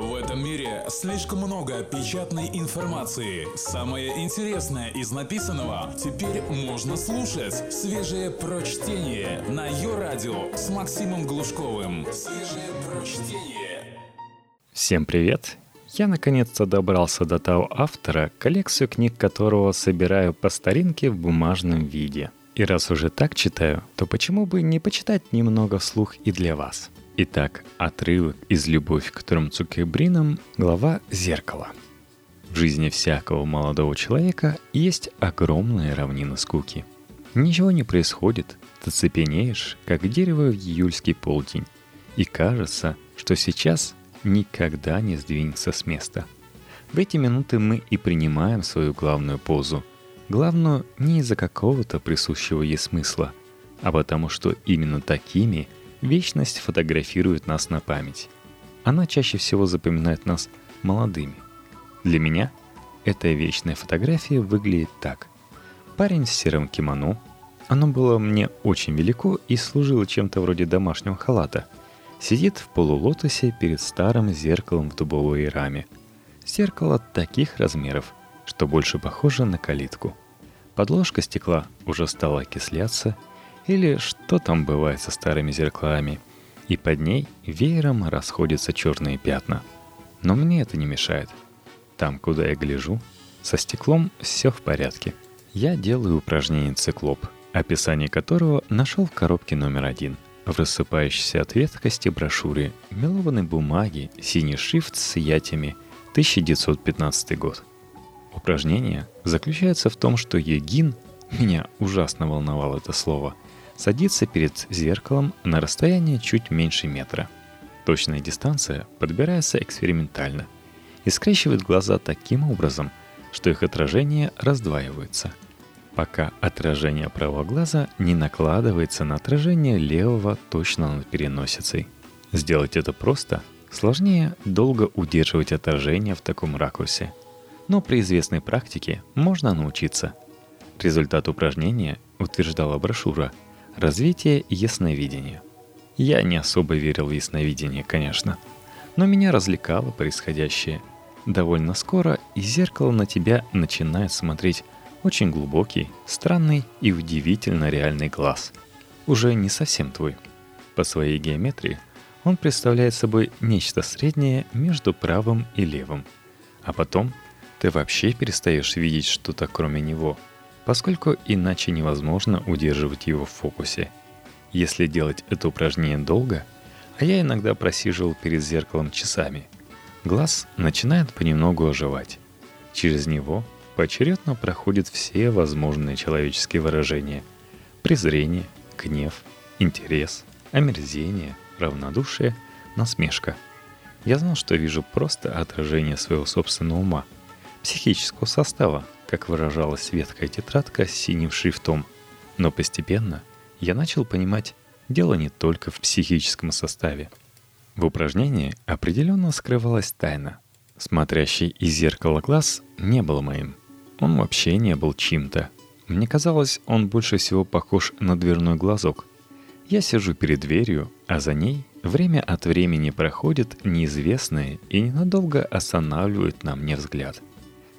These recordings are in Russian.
В этом мире слишком много печатной информации. Самое интересное из написанного теперь можно слушать. Свежее прочтение на ее радио с Максимом Глушковым. Свежее прочтение. Всем привет! Я наконец-то добрался до того автора, коллекцию книг которого собираю по старинке в бумажном виде. И раз уже так читаю, то почему бы не почитать немного вслух и для вас? Итак, отрывок из «Любовь к трем цукербринам», глава «Зеркало». В жизни всякого молодого человека есть огромная равнина скуки. Ничего не происходит, ты цепенеешь, как дерево в июльский полдень. И кажется, что сейчас никогда не сдвинется с места. В эти минуты мы и принимаем свою главную позу. Главную не из-за какого-то присущего ей смысла, а потому что именно такими – Вечность фотографирует нас на память. Она чаще всего запоминает нас молодыми. Для меня эта вечная фотография выглядит так. Парень в сером кимоно. Оно было мне очень велико и служило чем-то вроде домашнего халата. Сидит в полулотосе перед старым зеркалом в дубовой раме. Зеркало таких размеров, что больше похоже на калитку. Подложка стекла уже стала окисляться – или что там бывает со старыми зеркалами, и под ней веером расходятся черные пятна. Но мне это не мешает. Там, куда я гляжу, со стеклом все в порядке. Я делаю упражнение «Циклоп», описание которого нашел в коробке номер один в рассыпающейся от веткости брошюре мелованной бумаги синий шрифт с ятями 1915 год. Упражнение заключается в том, что Егин, меня ужасно волновало это слово – садится перед зеркалом на расстоянии чуть меньше метра. Точная дистанция подбирается экспериментально и скрещивает глаза таким образом, что их отражение раздваивается, пока отражение правого глаза не накладывается на отражение левого точно над переносицей. Сделать это просто, сложнее долго удерживать отражение в таком ракурсе. Но при известной практике можно научиться. Результат упражнения, утверждала брошюра – Развитие ясновидения. Я не особо верил в ясновидение, конечно. Но меня развлекало происходящее. Довольно скоро из зеркала на тебя начинает смотреть очень глубокий, странный и удивительно реальный глаз. Уже не совсем твой. По своей геометрии он представляет собой нечто среднее между правым и левым. А потом ты вообще перестаешь видеть что-то кроме него – поскольку иначе невозможно удерживать его в фокусе. Если делать это упражнение долго, а я иногда просиживал перед зеркалом часами, глаз начинает понемногу оживать. Через него поочередно проходят все возможные человеческие выражения. Презрение, гнев, интерес, омерзение, равнодушие, насмешка. Я знал, что вижу просто отражение своего собственного ума, психического состава, как выражалась ветхая тетрадка с синим шрифтом. Но постепенно я начал понимать, дело не только в психическом составе. В упражнении определенно скрывалась тайна. Смотрящий из зеркала глаз не был моим. Он вообще не был чьим-то. Мне казалось, он больше всего похож на дверной глазок. Я сижу перед дверью, а за ней время от времени проходит неизвестное и ненадолго останавливает на мне взгляд –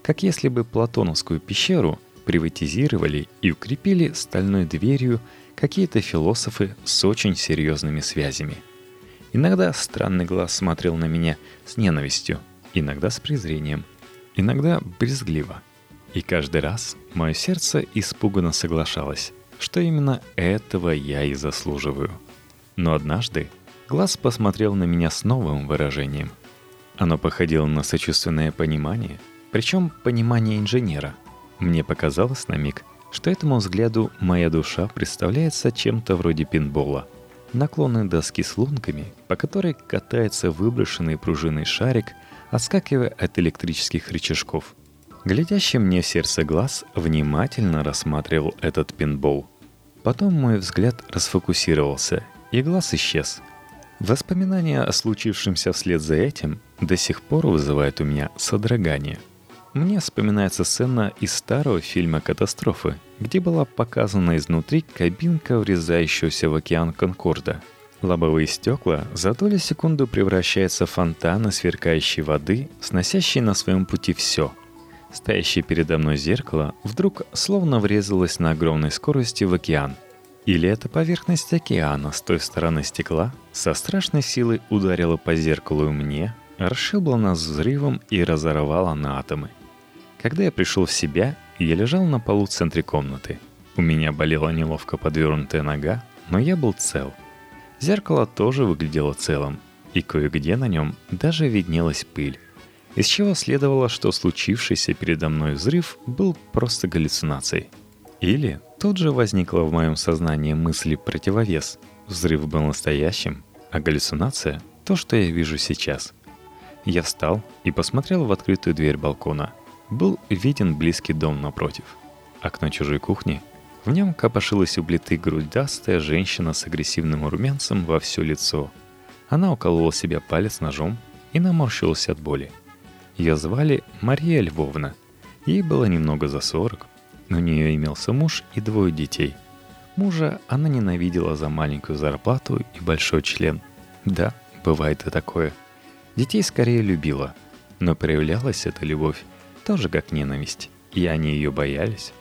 как если бы Платоновскую пещеру приватизировали и укрепили стальной дверью какие-то философы с очень серьезными связями. Иногда странный глаз смотрел на меня с ненавистью, иногда с презрением, иногда брезгливо. И каждый раз мое сердце испуганно соглашалось, что именно этого я и заслуживаю. Но однажды глаз посмотрел на меня с новым выражением. Оно походило на сочувственное понимание – причем понимание инженера. Мне показалось на миг, что этому взгляду моя душа представляется чем-то вроде пинбола. Наклонной доски с лунками, по которой катается выброшенный пружинный шарик, отскакивая от электрических рычажков. Глядящий мне в сердце глаз внимательно рассматривал этот пинбол. Потом мой взгляд расфокусировался, и глаз исчез. Воспоминания о случившемся вслед за этим до сих пор вызывают у меня содрогание – мне вспоминается сцена из старого фильма «Катастрофы», где была показана изнутри кабинка врезающегося в океан Конкорда. Лобовые стекла за долю секунды превращаются в фонтаны сверкающей воды, сносящие на своем пути все. Стоящее передо мной зеркало вдруг словно врезалось на огромной скорости в океан. Или эта поверхность океана с той стороны стекла со страшной силой ударила по зеркалу и мне, расшибла нас взрывом и разорвала на атомы. Когда я пришел в себя, я лежал на полу в центре комнаты. У меня болела неловко подвернутая нога, но я был цел – Зеркало тоже выглядело целым, и кое-где на нем даже виднелась пыль. Из чего следовало, что случившийся передо мной взрыв был просто галлюцинацией. Или тут же возникла в моем сознании мысли противовес. Взрыв был настоящим, а галлюцинация — то, что я вижу сейчас. Я встал и посмотрел в открытую дверь балкона. Был виден близкий дом напротив. Окно чужой кухни в нем копошилась у плиты грудастая женщина с агрессивным румянцем во все лицо. Она уколола себе палец ножом и наморщилась от боли. Ее звали Мария Львовна. Ей было немного за сорок, у нее имелся муж и двое детей. Мужа она ненавидела за маленькую зарплату и большой член. Да, бывает и такое. Детей скорее любила, но проявлялась эта любовь тоже как ненависть, и они ее боялись.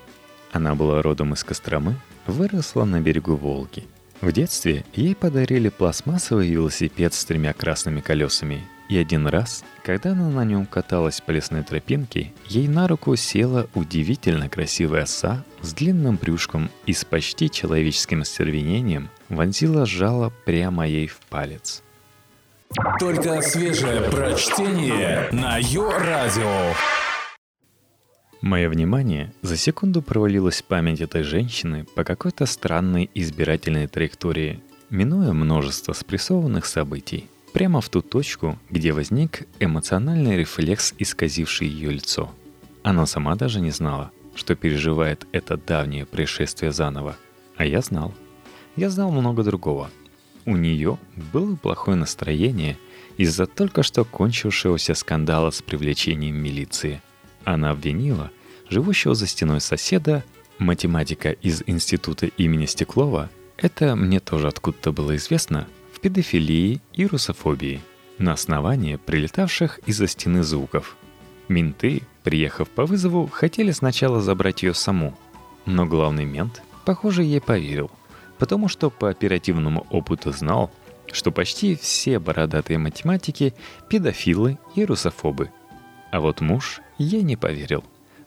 Она была родом из Костромы, выросла на берегу Волги. В детстве ей подарили пластмассовый велосипед с тремя красными колесами. И один раз, когда она на нем каталась по лесной тропинке, ей на руку села удивительно красивая оса с длинным брюшком и с почти человеческим остервенением вонзила жало прямо ей в палец. Только свежее прочтение на Йо-Радио. Мое внимание за секунду провалилось в память этой женщины по какой-то странной избирательной траектории, минуя множество спрессованных событий, прямо в ту точку, где возник эмоциональный рефлекс, исказивший ее лицо. Она сама даже не знала, что переживает это давнее происшествие заново. А я знал. Я знал много другого. У нее было плохое настроение из-за только что кончившегося скандала с привлечением милиции – она обвинила живущего за стеной соседа, математика из института имени Стеклова, это мне тоже откуда-то было известно, в педофилии и русофобии, на основании прилетавших из-за стены звуков. Менты, приехав по вызову, хотели сначала забрать ее саму, но главный мент, похоже, ей поверил, потому что по оперативному опыту знал, что почти все бородатые математики – педофилы и русофобы – а вот муж ей не поверил.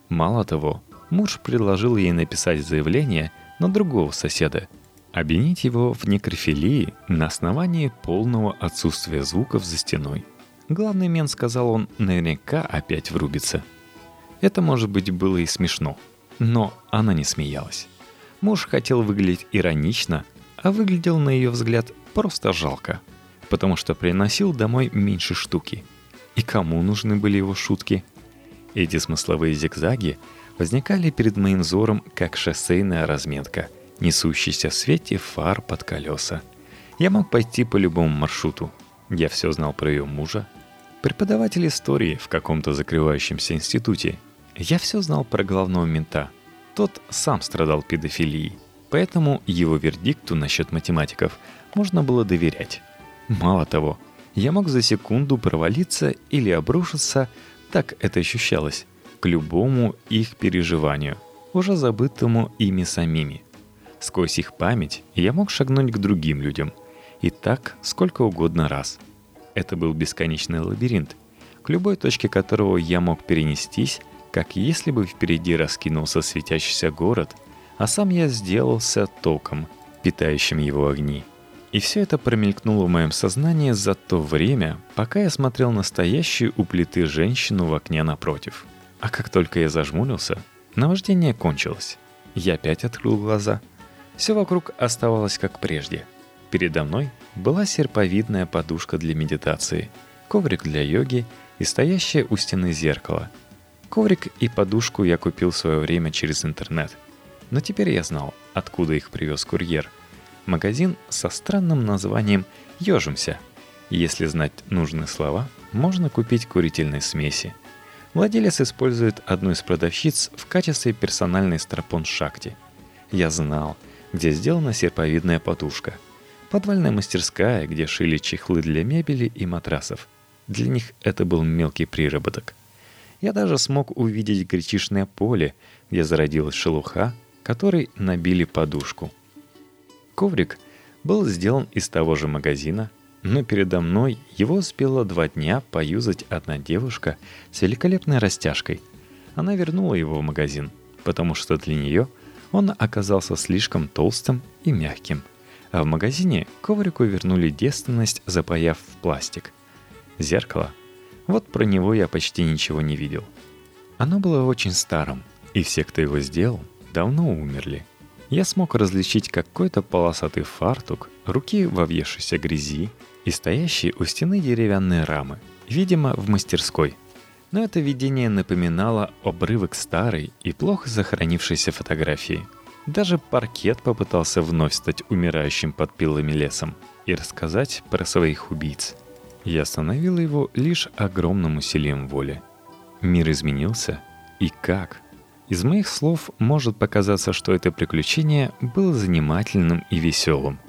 Мало того, муж предложил ей написать заявление на другого соседа, обвинить его в некрофилии на основании полного отсутствия звуков за стеной. Главный мен, сказал он, наверняка опять врубится. Это, может быть, было и смешно, но она не смеялась. Муж хотел выглядеть иронично, а выглядел, на ее взгляд, просто жалко, потому что приносил домой меньше штуки – и кому нужны были его шутки? Эти смысловые зигзаги возникали перед моим взором, как шоссейная разметка, несущаяся в свете фар под колеса. Я мог пойти по любому маршруту. Я все знал про ее мужа. Преподаватель истории в каком-то закрывающемся институте. Я все знал про главного мента. Тот сам страдал педофилией. Поэтому его вердикту насчет математиков можно было доверять. Мало того, я мог за секунду провалиться или обрушиться, так это ощущалось, к любому их переживанию, уже забытому ими самими. Сквозь их память я мог шагнуть к другим людям. И так сколько угодно раз. Это был бесконечный лабиринт, к любой точке которого я мог перенестись, как если бы впереди раскинулся светящийся город, а сам я сделался током, питающим его огни – и все это промелькнуло в моем сознании за то время, пока я смотрел настоящую у плиты женщину в окне напротив. А как только я зажмурился, наваждение кончилось. Я опять открыл глаза. Все вокруг оставалось как прежде. Передо мной была серповидная подушка для медитации, коврик для йоги и стоящее у стены зеркало. Коврик и подушку я купил в свое время через интернет. Но теперь я знал, откуда их привез курьер – Магазин со странным названием «Ежимся». Если знать нужные слова, можно купить курительные смеси. Владелец использует одну из продавщиц в качестве персональной стропон шахти. Я знал, где сделана серповидная подушка. Подвальная мастерская, где шили чехлы для мебели и матрасов. Для них это был мелкий приработок. Я даже смог увидеть гречишное поле, где зародилась шелуха, которой набили подушку. Коврик был сделан из того же магазина, но передо мной его успела два дня поюзать одна девушка с великолепной растяжкой. Она вернула его в магазин, потому что для нее он оказался слишком толстым и мягким. А в магазине коврику вернули девственность, запаяв в пластик. Зеркало. Вот про него я почти ничего не видел. Оно было очень старым, и все, кто его сделал, давно умерли. Я смог различить какой-то полосатый фартук, руки во въевшейся грязи и стоящие у стены деревянные рамы, видимо, в мастерской. Но это видение напоминало обрывок старой и плохо сохранившейся фотографии. Даже паркет попытался вновь стать умирающим под пилами лесом и рассказать про своих убийц. Я остановил его лишь огромным усилием воли. Мир изменился? И как? Из моих слов может показаться, что это приключение было занимательным и веселым.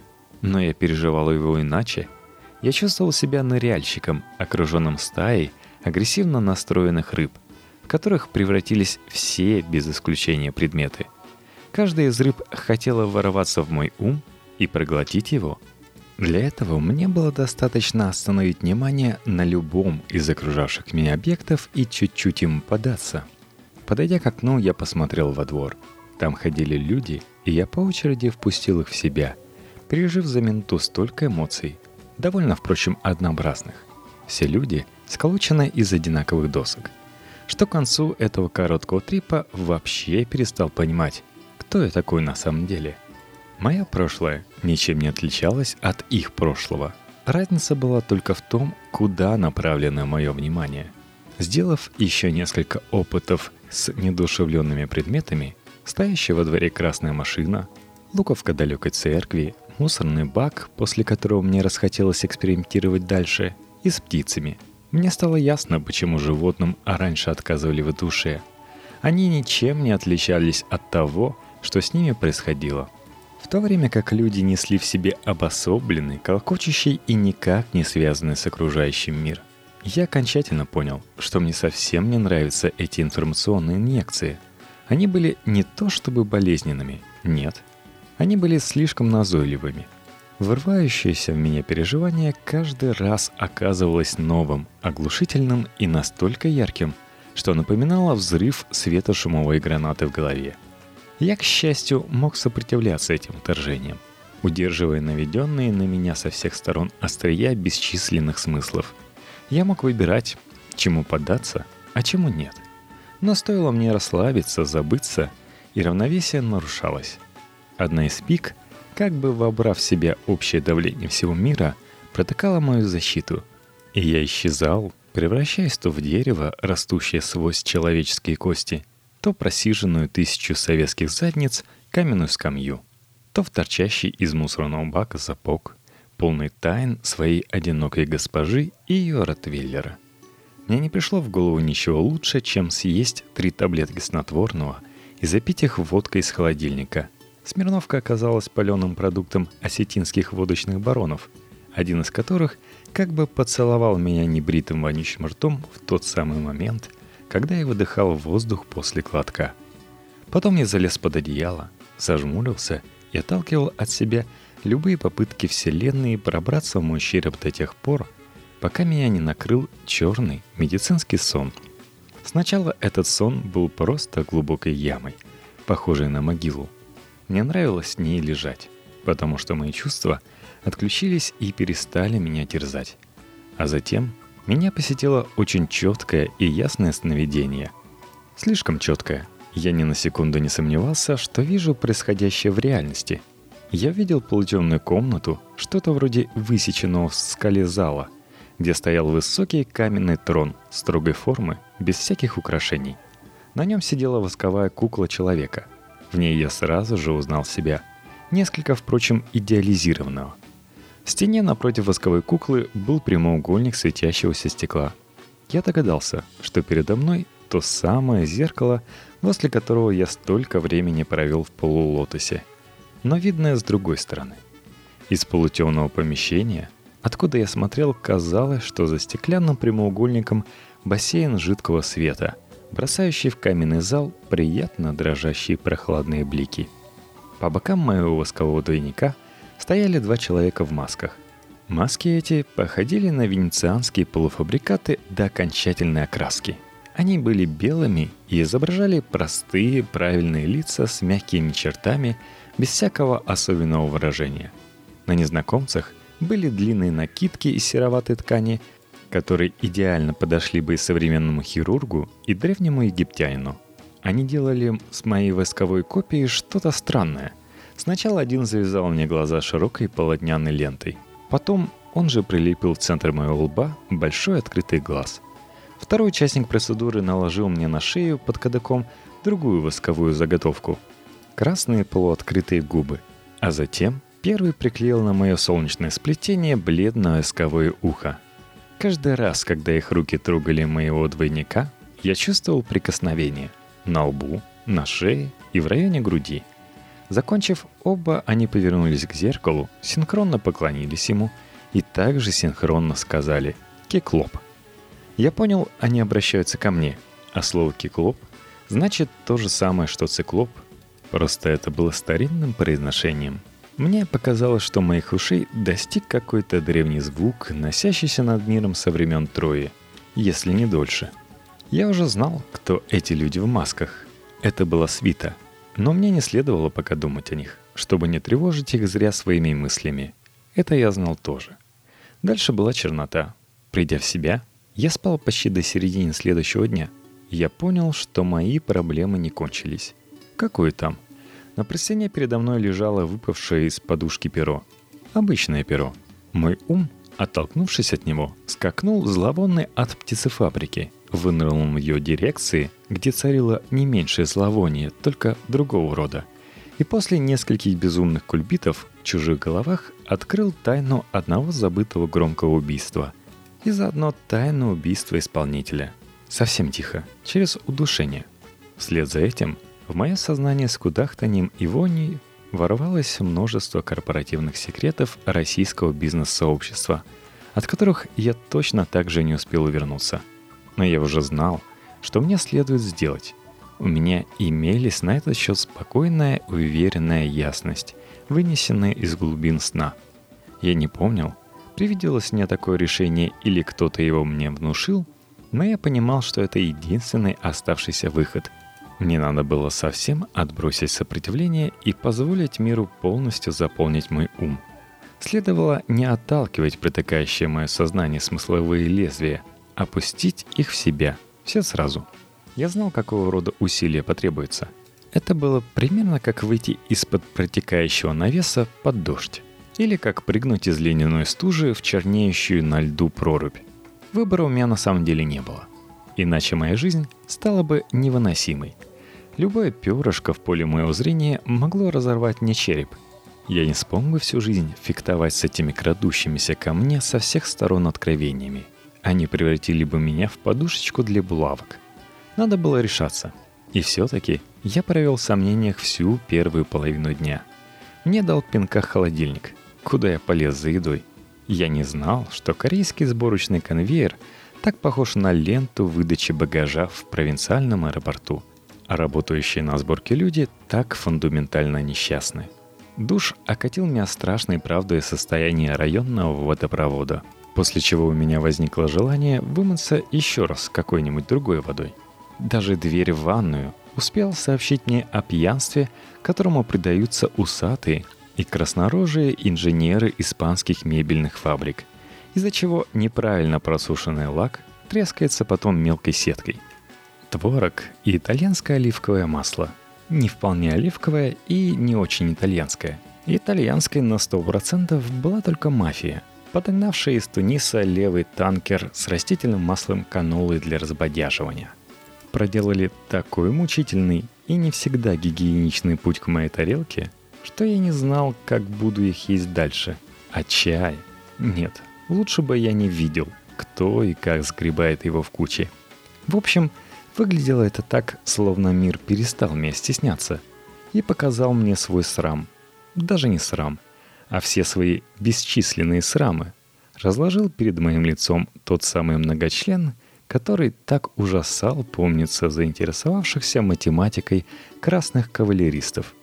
Но я переживал его иначе. Я чувствовал себя ныряльщиком, окруженным стаей агрессивно настроенных рыб, в которых превратились все без исключения предметы. Каждая из рыб хотела ворваться в мой ум и проглотить его. Для этого мне было достаточно остановить внимание на любом из окружавших меня объектов и чуть-чуть им податься – Подойдя к окну, я посмотрел во двор. Там ходили люди, и я по очереди впустил их в себя, пережив за минуту столько эмоций, довольно, впрочем, однообразных. Все люди сколочены из одинаковых досок. Что к концу этого короткого трипа вообще перестал понимать, кто я такой на самом деле. Мое прошлое ничем не отличалось от их прошлого. Разница была только в том, куда направлено мое внимание. Сделав еще несколько опытов с недушевленными предметами, стоящая во дворе красная машина, луковка далекой церкви, мусорный бак, после которого мне расхотелось экспериментировать дальше, и с птицами. Мне стало ясно, почему животным раньше отказывали в душе. Они ничем не отличались от того, что с ними происходило. В то время как люди несли в себе обособленный, колокочущий и никак не связанный с окружающим мир – я окончательно понял, что мне совсем не нравятся эти информационные инъекции. Они были не то чтобы болезненными, нет. Они были слишком назойливыми. Вырывающееся в меня переживание каждый раз оказывалось новым, оглушительным и настолько ярким, что напоминало взрыв светошумовой гранаты в голове. Я, к счастью, мог сопротивляться этим вторжениям, удерживая наведенные на меня со всех сторон острия бесчисленных смыслов – я мог выбирать, чему поддаться, а чему нет. Но стоило мне расслабиться, забыться, и равновесие нарушалось. Одна из пик, как бы вобрав в себя общее давление всего мира, протыкала мою защиту, и я исчезал, превращаясь то в дерево, растущее сквозь человеческие кости, то просиженную тысячу советских задниц каменную скамью, то в торчащий из мусорного бака запок — полный тайн своей одинокой госпожи и ее ротвейлера. Мне не пришло в голову ничего лучше, чем съесть три таблетки снотворного и запить их водкой из холодильника. Смирновка оказалась паленым продуктом осетинских водочных баронов, один из которых как бы поцеловал меня небритым вонючим ртом в тот самый момент, когда я выдыхал воздух после кладка. Потом я залез под одеяло, зажмурился и отталкивал от себя любые попытки Вселенной пробраться в мой череп до тех пор, пока меня не накрыл черный медицинский сон. Сначала этот сон был просто глубокой ямой, похожей на могилу. Мне нравилось с ней лежать, потому что мои чувства отключились и перестали меня терзать. А затем меня посетило очень четкое и ясное сновидение. Слишком четкое. Я ни на секунду не сомневался, что вижу происходящее в реальности – я видел полутемную комнату, что-то вроде высеченного в скале зала, где стоял высокий каменный трон строгой формы, без всяких украшений. На нем сидела восковая кукла человека. В ней я сразу же узнал себя, несколько, впрочем, идеализированного. В стене напротив восковой куклы был прямоугольник светящегося стекла. Я догадался, что передо мной то самое зеркало, возле которого я столько времени провел в полулотосе – но видное с другой стороны. Из полутемного помещения, откуда я смотрел, казалось, что за стеклянным прямоугольником бассейн жидкого света, бросающий в каменный зал приятно дрожащие прохладные блики. По бокам моего воскового двойника стояли два человека в масках. Маски эти походили на венецианские полуфабрикаты до окончательной окраски. Они были белыми и изображали простые, правильные лица с мягкими чертами, без всякого особенного выражения. На незнакомцах были длинные накидки из сероватой ткани, которые идеально подошли бы и современному хирургу, и древнему египтянину. Они делали с моей восковой копией что-то странное. Сначала один завязал мне глаза широкой полотняной лентой. Потом он же прилепил в центр моего лба большой открытый глаз. Второй участник процедуры наложил мне на шею под кадыком другую восковую заготовку. Красные полуоткрытые губы. А затем первый приклеил на мое солнечное сплетение бледное восковое ухо. Каждый раз, когда их руки трогали моего двойника, я чувствовал прикосновение на лбу, на шее и в районе груди. Закончив оба, они повернулись к зеркалу, синхронно поклонились ему и также синхронно сказали «Кеклоп». Я понял, они обращаются ко мне, а слово «киклоп» значит то же самое, что «циклоп», просто это было старинным произношением. Мне показалось, что моих ушей достиг какой-то древний звук, носящийся над миром со времен Трои, если не дольше. Я уже знал, кто эти люди в масках. Это была свита, но мне не следовало пока думать о них, чтобы не тревожить их зря своими мыслями. Это я знал тоже. Дальше была чернота. Придя в себя, я спал почти до середины следующего дня. Я понял, что мои проблемы не кончились. Какое там? На простыне передо мной лежало выпавшее из подушки перо. Обычное перо. Мой ум, оттолкнувшись от него, скакнул зловонный от птицефабрики, вынырнул в ее дирекции, где царило не меньшее зловоние, только другого рода. И после нескольких безумных кульбитов в чужих головах открыл тайну одного забытого громкого убийства – и заодно тайну убийства исполнителя. Совсем тихо, через удушение. Вслед за этим в мое сознание с кудахтанием и воней ворвалось множество корпоративных секретов российского бизнес-сообщества, от которых я точно так же не успел увернуться. Но я уже знал, что мне следует сделать. У меня имелись на этот счет спокойная, уверенная ясность, вынесенная из глубин сна. Я не помнил, Привиделось мне такое решение или кто-то его мне внушил, но я понимал, что это единственный оставшийся выход. Мне надо было совсем отбросить сопротивление и позволить миру полностью заполнить мой ум. Следовало не отталкивать протыкающее мое сознание смысловые лезвия, опустить их в себя, все сразу. Я знал, какого рода усилия потребуется. Это было примерно как выйти из-под протекающего навеса под дождь. Или как прыгнуть из ледяной стужи в чернеющую на льду прорубь. Выбора у меня на самом деле не было. Иначе моя жизнь стала бы невыносимой. Любое перышко в поле моего зрения могло разорвать мне череп. Я не смог бы всю жизнь фиктовать с этими крадущимися ко мне со всех сторон откровениями. Они превратили бы меня в подушечку для булавок. Надо было решаться. И все-таки я провел в сомнениях всю первую половину дня. Мне дал пинка холодильник – куда я полез за едой. Я не знал, что корейский сборочный конвейер так похож на ленту выдачи багажа в провинциальном аэропорту, а работающие на сборке люди так фундаментально несчастны. Душ окатил меня страшной правдой состояния районного водопровода, после чего у меня возникло желание вымыться еще раз какой-нибудь другой водой. Даже дверь в ванную успел сообщить мне о пьянстве, которому предаются усатые, и краснорожие инженеры испанских мебельных фабрик, из-за чего неправильно просушенный лак трескается потом мелкой сеткой. Творог и итальянское оливковое масло. Не вполне оливковое и не очень итальянское. Итальянской на 100% была только мафия, подогнавшая из Туниса левый танкер с растительным маслом канолы для разбодяживания. Проделали такой мучительный и не всегда гигиеничный путь к моей тарелке – что я не знал, как буду их есть дальше. А чай? Нет, лучше бы я не видел, кто и как сгребает его в куче. В общем, выглядело это так, словно мир перестал меня стесняться и показал мне свой срам. Даже не срам, а все свои бесчисленные срамы разложил перед моим лицом тот самый многочлен, который так ужасал, помнится, заинтересовавшихся математикой красных кавалеристов.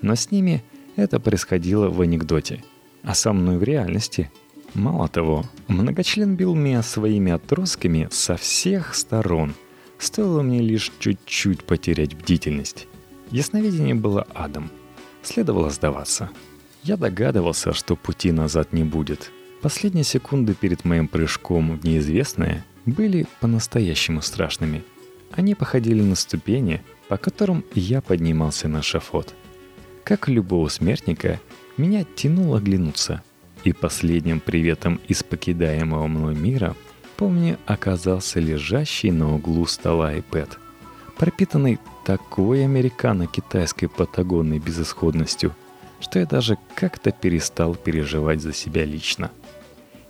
Но с ними это происходило в анекдоте, а со мной в реальности. Мало того, многочлен бил меня своими отростками со всех сторон. Стоило мне лишь чуть-чуть потерять бдительность. Ясновидение было адом. Следовало сдаваться. Я догадывался, что пути назад не будет. Последние секунды перед моим прыжком в неизвестное были по-настоящему страшными. Они походили на ступени, по которым я поднимался на шафот. Как любого смертника, меня тянуло оглянуться, и последним приветом из покидаемого мной мира помню оказался лежащий на углу стола iPad, пропитанный такой американо-китайской патагонной безысходностью, что я даже как-то перестал переживать за себя лично.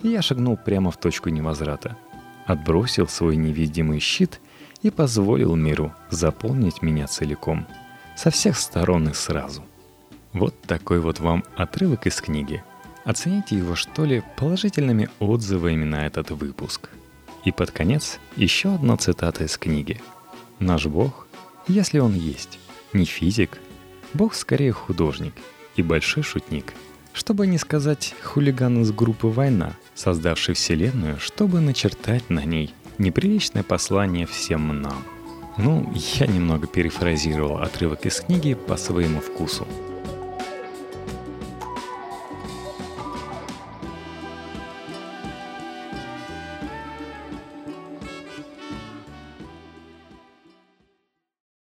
Я шагнул прямо в точку невозврата – отбросил свой невидимый щит и позволил миру заполнить меня целиком, со всех сторон и сразу. Вот такой вот вам отрывок из книги. Оцените его, что ли, положительными отзывами на этот выпуск. И под конец еще одна цитата из книги. «Наш Бог, если Он есть, не физик, Бог скорее художник и большой шутник – чтобы не сказать хулиган из группы «Война», создавший Вселенную, чтобы начертать на ней неприличное послание всем нам. Ну, я немного перефразировал отрывок из книги по своему вкусу –